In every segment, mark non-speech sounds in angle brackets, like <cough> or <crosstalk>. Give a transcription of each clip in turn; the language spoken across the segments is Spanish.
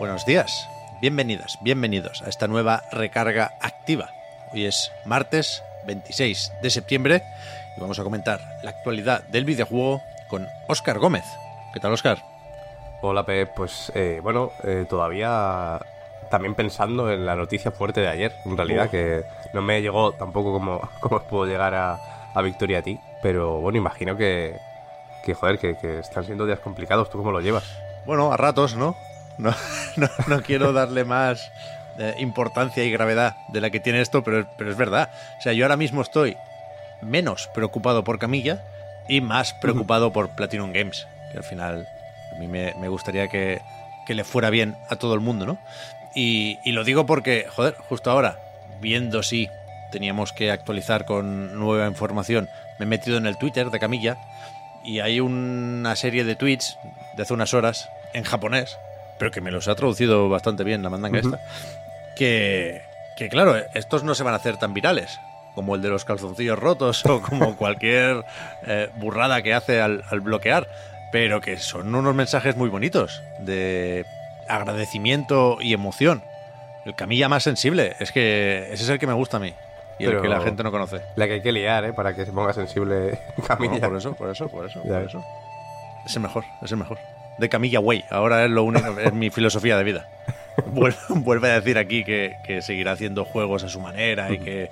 Buenos días, bienvenidas, bienvenidos a esta nueva recarga activa. Hoy es martes 26 de septiembre y vamos a comentar la actualidad del videojuego con Óscar Gómez. ¿Qué tal, Óscar? Hola, Pep. Pues eh, bueno, eh, todavía también pensando en la noticia fuerte de ayer, en realidad, que no me llegó tampoco como, <laughs> como pudo llegar a, a Victoria a ti, pero bueno, imagino que, que joder, que, que están siendo días complicados. ¿Tú cómo lo llevas? Bueno, a ratos, ¿no? No, <laughs> no, no quiero darle más eh, importancia y gravedad de la que tiene esto, pero, pero es verdad. O sea, yo ahora mismo estoy menos preocupado por Camilla y más preocupado por Platinum Games, que al final a mí me, me gustaría que, que le fuera bien a todo el mundo, ¿no? Y, y lo digo porque, joder, justo ahora, viendo si teníamos que actualizar con nueva información, me he metido en el Twitter de Camilla y hay una serie de tweets de hace unas horas en japonés, pero que me los ha traducido bastante bien la mandanga esta, que, que claro, estos no se van a hacer tan virales como el de los calzoncillos rotos <laughs> o como cualquier eh, burrada que hace al, al bloquear, pero que son unos mensajes muy bonitos de agradecimiento y emoción. El camilla más sensible, es que ese es el que me gusta a mí y el Pero- que la gente no conoce. La que hay que liar, ¿eh? Para que se ponga sensible Camilla. Por eso, por eso, por eso, por eso. Es el mejor, es el mejor. De Camilla Way, ahora es lo único, es mi filosofía de vida. <laughs> Vuelve, vuelve a decir aquí que, que seguirá haciendo juegos a su manera y que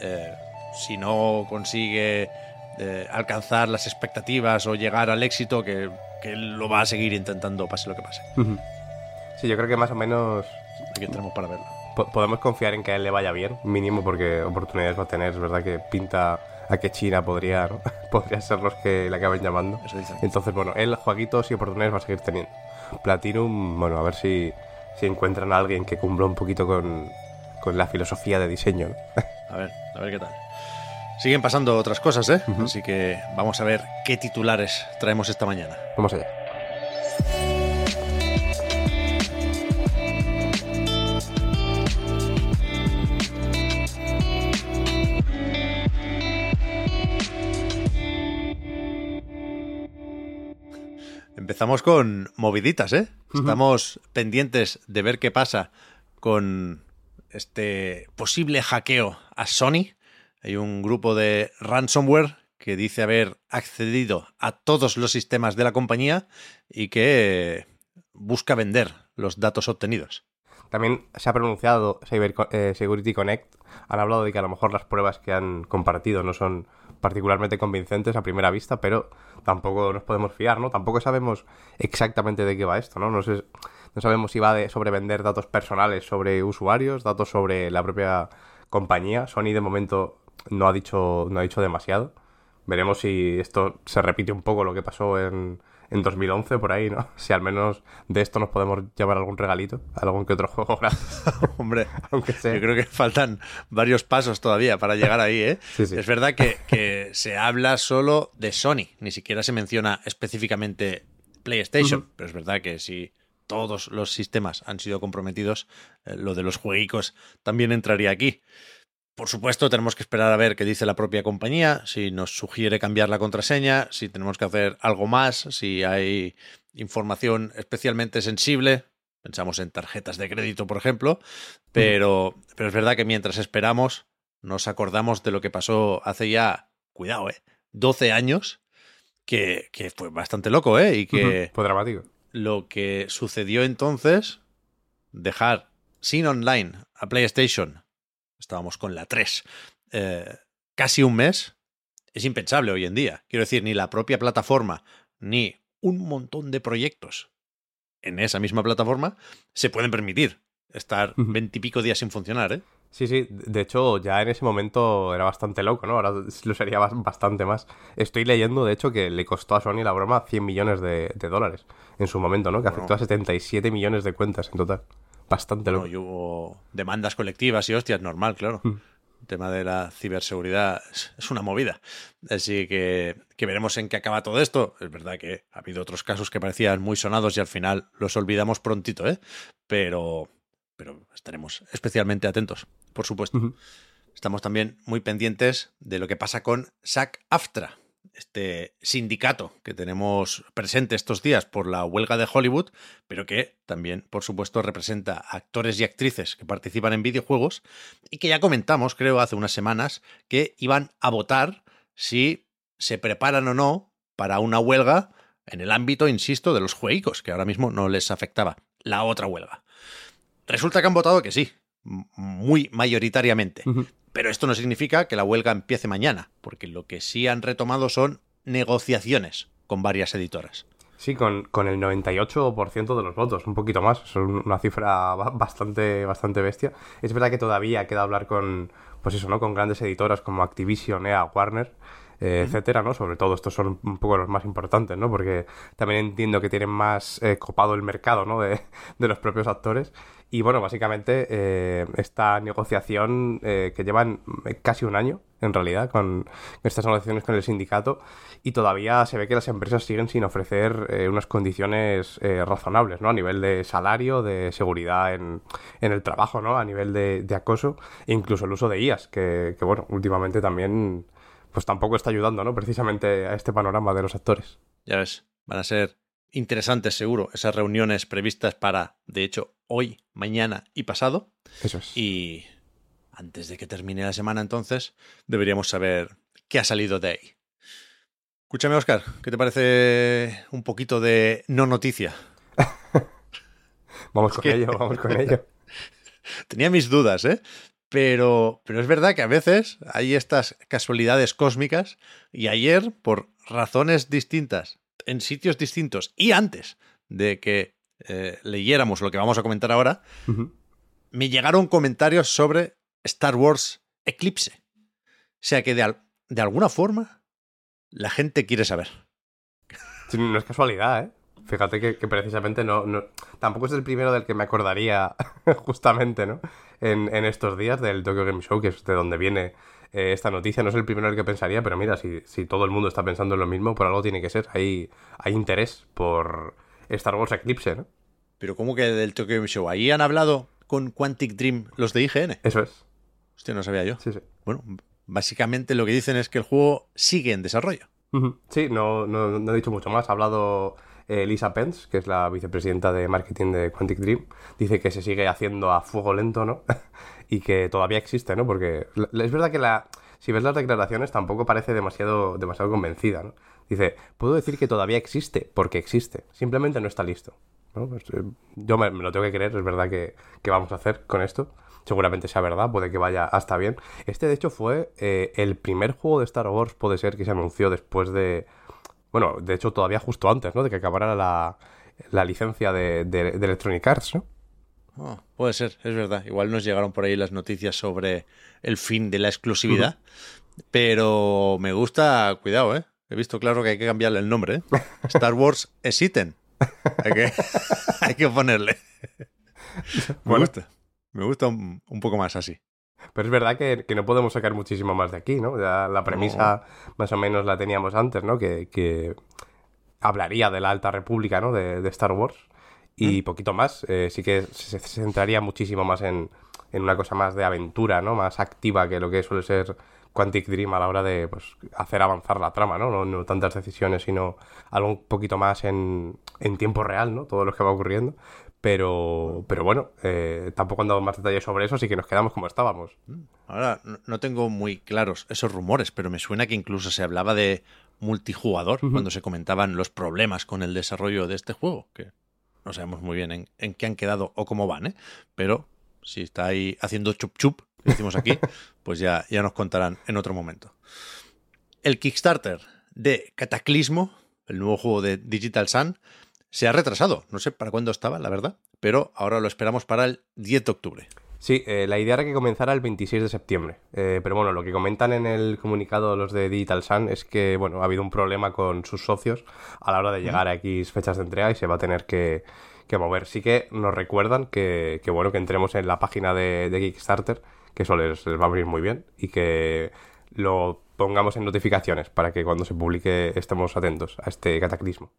eh, si no consigue eh, alcanzar las expectativas o llegar al éxito, que, que lo va a seguir intentando, pase lo que pase. Sí, yo creo que más o menos Aquí tenemos para verlo. po- podemos confiar en que a él le vaya bien, mínimo porque oportunidades va a tener. Es verdad que pinta a que China podría, ¿no? <laughs> podría ser los que le acaben llamando. Eso dicen. Entonces, bueno, él jueguitos y oportunidades va a seguir teniendo. Platinum, bueno, a ver si, si encuentran a alguien que cumpla un poquito con, con la filosofía de diseño. ¿no? <laughs> A ver, a ver qué tal. Siguen pasando otras cosas, ¿eh? Así que vamos a ver qué titulares traemos esta mañana. Vamos allá. Empezamos con moviditas, ¿eh? Estamos pendientes de ver qué pasa con este posible hackeo a Sony. Hay un grupo de ransomware que dice haber accedido a todos los sistemas de la compañía y que busca vender los datos obtenidos. También se ha pronunciado Cyber, eh, Security Connect. Han hablado de que a lo mejor las pruebas que han compartido no son particularmente convincentes a primera vista, pero tampoco nos podemos fiar, ¿no? Tampoco sabemos exactamente de qué va esto, ¿no? No, sé, no sabemos si va de, sobre vender datos personales sobre usuarios, datos sobre la propia compañía. Sony de momento no ha dicho, no ha dicho demasiado. Veremos si esto se repite un poco lo que pasó en, en 2011 por ahí, ¿no? <laughs> Si al menos de esto nos podemos llevar algún regalito, algún que otro juego gratis, <laughs> Hombre, <laughs> aunque sea. yo creo que faltan varios pasos todavía para llegar ahí, ¿eh? Sí, sí. Es verdad que, que se habla solo de Sony, ni siquiera se menciona específicamente PlayStation, pero es verdad que si todos los sistemas han sido comprometidos, eh, lo de los jueguicos también entraría aquí. Por supuesto, tenemos que esperar a ver qué dice la propia compañía, si nos sugiere cambiar la contraseña, si tenemos que hacer algo más, si hay información especialmente sensible. Pensamos en tarjetas de crédito, por ejemplo. Pero, pero es verdad que mientras esperamos, nos acordamos de lo que pasó hace ya, cuidado, ¿eh? 12 años, que, que fue bastante loco, ¿eh? Y que Ujú, Fue dramático. lo que sucedió entonces, dejar sin online a PlayStation, estábamos con la 3, eh, casi un mes, es impensable hoy en día. Quiero decir, ni la propia plataforma, ni un montón de proyectos en esa misma plataforma se pueden permitir estar veintipico días sin funcionar, ¿eh? Sí, sí, de hecho ya en ese momento era bastante loco, ¿no? Ahora <laughs> lo sería bastante más. Estoy leyendo, de hecho, que le costó a Sony la broma 100 millones de, dólares en su momento, ¿no? Que afectó a 77 millones de cuentas en total. Bastante loco. y hubo demandas colectivas y hostias, normal, claro. Mm. El tema de la ciberseguridad es una movida. Así que, que, veremos en qué acaba todo esto. Es verdad que ha habido otros casos que parecían muy sonados y al final los olvidamos prontito, ¿eh? Pero, pero estaremos especialmente atentos, por supuesto. Estamos también muy pendientes de lo que pasa con SAC-AFTRA, este sindicato que tenemos presente estos días por la huelga de Hollywood, pero que también, por supuesto, representa actores y actrices que participan en videojuegos y que ya comentamos, creo, hace unas semanas, que iban a votar si se preparan o no para una huelga en el ámbito, insisto, de los juegos, que ahora mismo no les afectaba la otra huelga. Resulta que han votado que sí, muy mayoritariamente. Pero esto no significa que la huelga empiece mañana, porque lo que sí han retomado son negociaciones con varias editoras. Sí, con, con el 98% de los votos, un poquito más, es una cifra bastante, bastante bestia. Es verdad que todavía queda hablar con, pues eso, ¿no? Con grandes editoras como Activision, EA, Warner, eh, etcétera, ¿no? Sobre todo estos son un poco los más importantes, ¿no? Porque también entiendo que tienen más eh, copado el mercado, ¿no? De, de, los propios actores. Y bueno, básicamente eh, esta negociación que llevan casi un año, en realidad, con estas negociaciones con el sindicato, y todavía se ve que las empresas siguen sin ofrecer unas condiciones razonables, ¿no? A nivel de salario, de seguridad en, en el trabajo, ¿no? A nivel de, de, acoso, e incluso el uso de IAS, que, que bueno, últimamente también pues tampoco está ayudando, ¿no? Precisamente a este panorama de los actores. Ya ves, van a ser interesantes seguro esas reuniones previstas para, de hecho, hoy, mañana y pasado. Eso es. Y antes de que termine la semana entonces, deberíamos saber qué ha salido de ahí. Escúchame, Oscar, ¿qué te parece un poquito de no noticia? <laughs> vamos con ello, vamos con ello. <laughs> Tenía mis dudas, ¿eh? Pero, pero es verdad que a veces hay estas casualidades cósmicas y ayer, por razones distintas, en sitios distintos y antes de que eh, leyéramos lo que vamos a comentar ahora, me llegaron comentarios sobre Star Wars Eclipse. O sea que de, de alguna forma la gente quiere saber. no es casualidad, ¿eh? Fíjate que, precisamente no, no, Tampoco es el primero del que me acordaría <laughs> justamente, ¿no? En, estos días del Tokyo Game Show, que es de donde viene eh, esta noticia. No es el primero del que pensaría, pero mira, si, si todo el mundo está pensando en lo mismo, por algo tiene que ser. Hay, hay interés por Star Wars Eclipse, ¿no? Pero ¿cómo que del Tokyo Game Show? ¿Ahí han hablado con Quantic Dream los de IGN? Eso es. Hostia, no sabía yo. Sí, sí. Bueno, básicamente lo que dicen es que el juego sigue en desarrollo. Sí, no, no, no he dicho mucho más. Ha hablado eh, Lisa Pence, que es la vicepresidenta de marketing de Quantic Dream, dice que se sigue haciendo a fuego lento, ¿no? <laughs> y que todavía existe, ¿no? Porque es verdad que la, si ves las declaraciones tampoco parece demasiado, demasiado convencida, ¿no? Dice, puedo decir que todavía existe, porque existe, simplemente no está listo. Pues, eh, yo me, lo tengo que creer, es verdad que, vamos a hacer con esto. Seguramente sea verdad, puede que vaya hasta bien. Este, de hecho, fue eh, el primer juego de Star Wars, puede ser, que se anunció después de, bueno, de hecho, todavía justo antes, ¿no? De que acabara la, la licencia de, de, Electronic Arts, ¿no? Oh, puede ser, es verdad. Igual nos llegaron por ahí las noticias sobre el fin de la exclusividad. Pero me gusta, cuidado, ¿eh? He visto claro que hay que cambiarle el nombre, ¿eh? Star Wars Exiten. Hay que, <laughs> hay que ponerle. Me gusta. Me gusta un, poco más así. Pero es verdad que, no podemos sacar muchísimo más de aquí, ¿no? Ya la premisa más o menos la teníamos antes, ¿no? Que, hablaría de la Alta República, ¿no? De, Star Wars. Y poquito más. Eh, sí que se, centraría muchísimo más en, una cosa más de aventura, ¿no? Más activa que lo que suele ser Quantic Dream a la hora de pues, hacer avanzar la trama, ¿no? ¿no? tantas decisiones, sino algo un poquito más en, en tiempo real, ¿no? Todo lo que va ocurriendo. Pero, pero bueno, eh, tampoco han dado más detalles sobre eso, así que nos quedamos como estábamos. Mm. Ahora, no tengo muy claros esos rumores, pero me suena que incluso se hablaba de multijugador cuando se comentaban los problemas con el desarrollo de este juego, que no sabemos muy bien en, qué han quedado o cómo van, ¿eh? Pero si está ahí haciendo chup chup, que decimos aquí, pues ya, ya nos contarán en otro momento. El Kickstarter de Cataclismo, el nuevo juego de Digital Sun, se ha retrasado. No sé para cuándo estaba, la verdad, pero ahora lo esperamos para el 10 de octubre. Sí, eh, la idea era que comenzara el 26 de septiembre. Eh, pero bueno, lo que comentan en el comunicado los de Digital Sun es que, bueno, ha habido un problema con sus socios a la hora de llegar a X fechas de entrega y se va a tener que, mover. Sí que nos recuerdan que, bueno, que entremos en la página de, Kickstarter, que eso les, va a abrir muy bien y que lo pongamos en notificaciones para que cuando se publique estemos atentos a este cataclismo.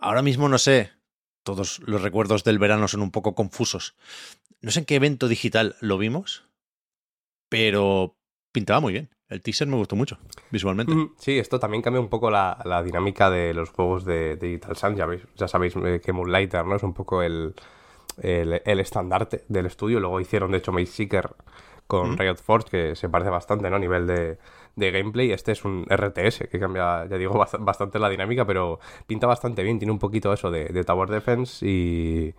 Ahora mismo no sé, todos los recuerdos del verano son un poco confusos. No sé en qué evento digital lo vimos, pero pintaba muy bien. El teaser me gustó mucho, visualmente. Sí, esto también cambia un poco la, dinámica de los juegos de, Digital Sun. Ya, ya sabéis eh, que Moonlighter ¿no? es un poco el, el, estandarte del estudio. Luego hicieron, de hecho, Maze Seeker con Riot Force, que se parece bastante, ¿no? A nivel de, gameplay. Este es un RTS, que cambia, ya digo, <laughs> bastante la dinámica, pero pinta bastante bien. Tiene un poquito eso de, Tower Defense y,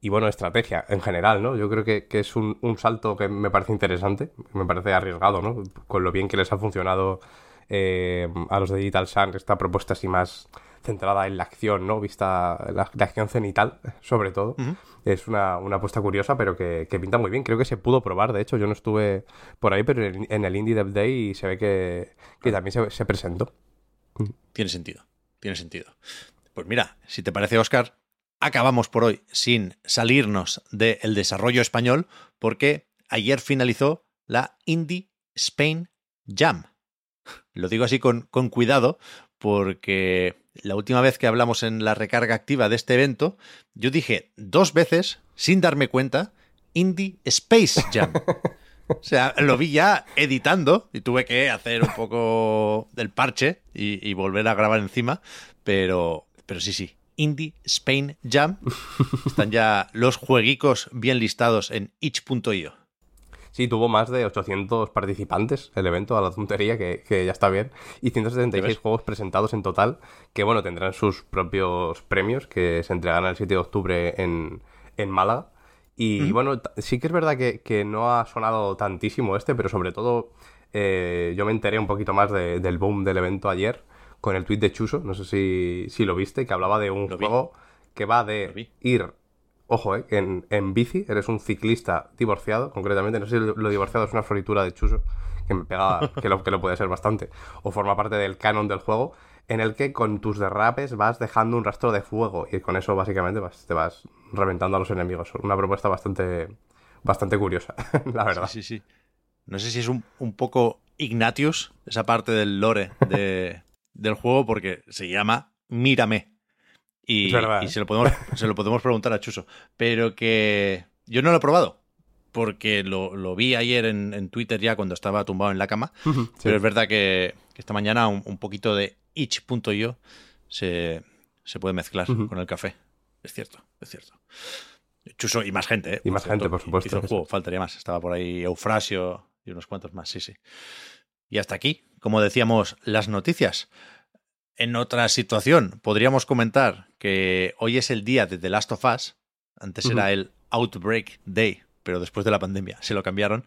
y, bueno, estrategia en general, ¿no? Yo creo que, es un, salto que me parece interesante, me parece arriesgado, ¿no? Con lo bien que les ha funcionado eh, a los de Digital Sun, esta propuesta así más centrada en la acción, ¿no? Vista la, acción cenital, <laughs> sobre todo. Es una, apuesta curiosa, pero que, pinta muy bien. Creo que se pudo probar, de hecho, yo no estuve por ahí, pero en, el Indie Dev Day se ve que, también se, presentó. Tiene sentido, tiene sentido. Pues mira, si te parece, Oscar, acabamos por hoy sin salirnos del desarrollo español, porque ayer finalizó la Indie Spain Jam. Lo digo así con, con cuidado, porque la última vez que hablamos en la recarga activa de este evento, yo dije dos veces, sin darme cuenta, Indie Space Jam. O sea, lo vi ya editando y tuve que hacer un poco del parche y, volver a grabar encima, pero, pero sí, sí. Indie Spain Jam. Están ya los jueguicos bien listados en itch.io. Sí, tuvo más de 800 participantes el evento, a la tontería, que, ya está bien. Y 176 juegos presentados en total, que bueno, tendrán sus propios premios, que se entregarán el 7 de octubre en, Málaga. Y bueno, sí que es verdad que, no ha sonado tantísimo este, pero sobre todo eh, yo me enteré un poquito más del boom del evento ayer con el tweet de Chuso, no sé si, lo viste, que hablaba de un juego que va de ir ojo, eh, en, en, bici eres un ciclista divorciado, concretamente, no sé si lo divorciado es una floritura de chuso, que me pegaba, que lo, que lo puede ser bastante, o forma parte del canon del juego, en el que con tus derrapes vas dejando un rastro de fuego y con eso básicamente te vas reventando a los enemigos. Una propuesta bastante, bastante curiosa, <laughs> la verdad. Sí, sí, sí. No sé si es un, un poco Ignatius, esa parte del lore de, del juego, porque se llama Mírame. Y, ¿eh? se, lo podemos, se lo podemos preguntar a Chuso. Pero que yo no lo he probado. Porque lo, vi ayer en, Twitter ya cuando estaba tumbado en la cama. Pero es verdad que, esta mañana un, poquito de itch.io se, se puede mezclar con el café. Es cierto, es cierto. Chuso y más gente, ¿eh? Y más gente, por supuesto. juego, faltaría más. Estaba por ahí Eufrasio y unos cuantos más, sí, sí. Y hasta aquí, como decíamos, las noticias. En otra situación, podríamos comentar que hoy es el día de The Last of Us. Antes era el Outbreak Day, pero después de la pandemia se lo cambiaron.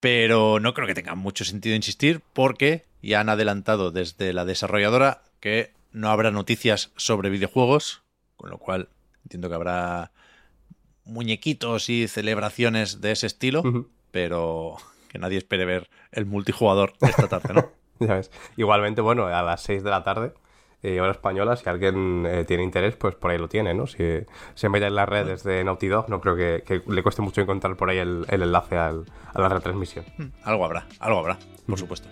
Pero no creo que tenga mucho sentido insistir porque ya han adelantado desde la desarrolladora que no habrá noticias sobre videojuegos, con lo cual entiendo que habrá muñequitos y celebraciones de ese estilo, pero que nadie espere ver el multijugador esta tarde, ¿no? <laughs> ya ves. Igualmente, bueno, a las 6 de la tarde eh, hora española, si alguien eh, tiene interés, pues por ahí lo tiene, ¿no? Si se mete en las redes de Naughty Dog, no creo que, le cueste mucho encontrar por ahí el, enlace a la retransmisión. Hmm, algo habrá, algo habrá, por supuesto.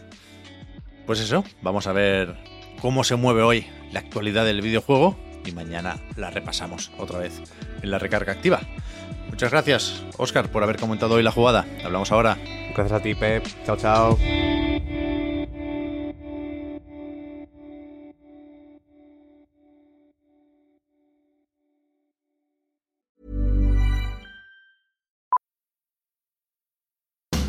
Pues eso, vamos a ver cómo se mueve hoy la actualidad del videojuego y mañana la repasamos otra vez en la recarga activa. Muchas gracias, Oscar, por haber comentado hoy la jugada. Hablamos ahora. Gracias a ti, Pep. Chao, chao.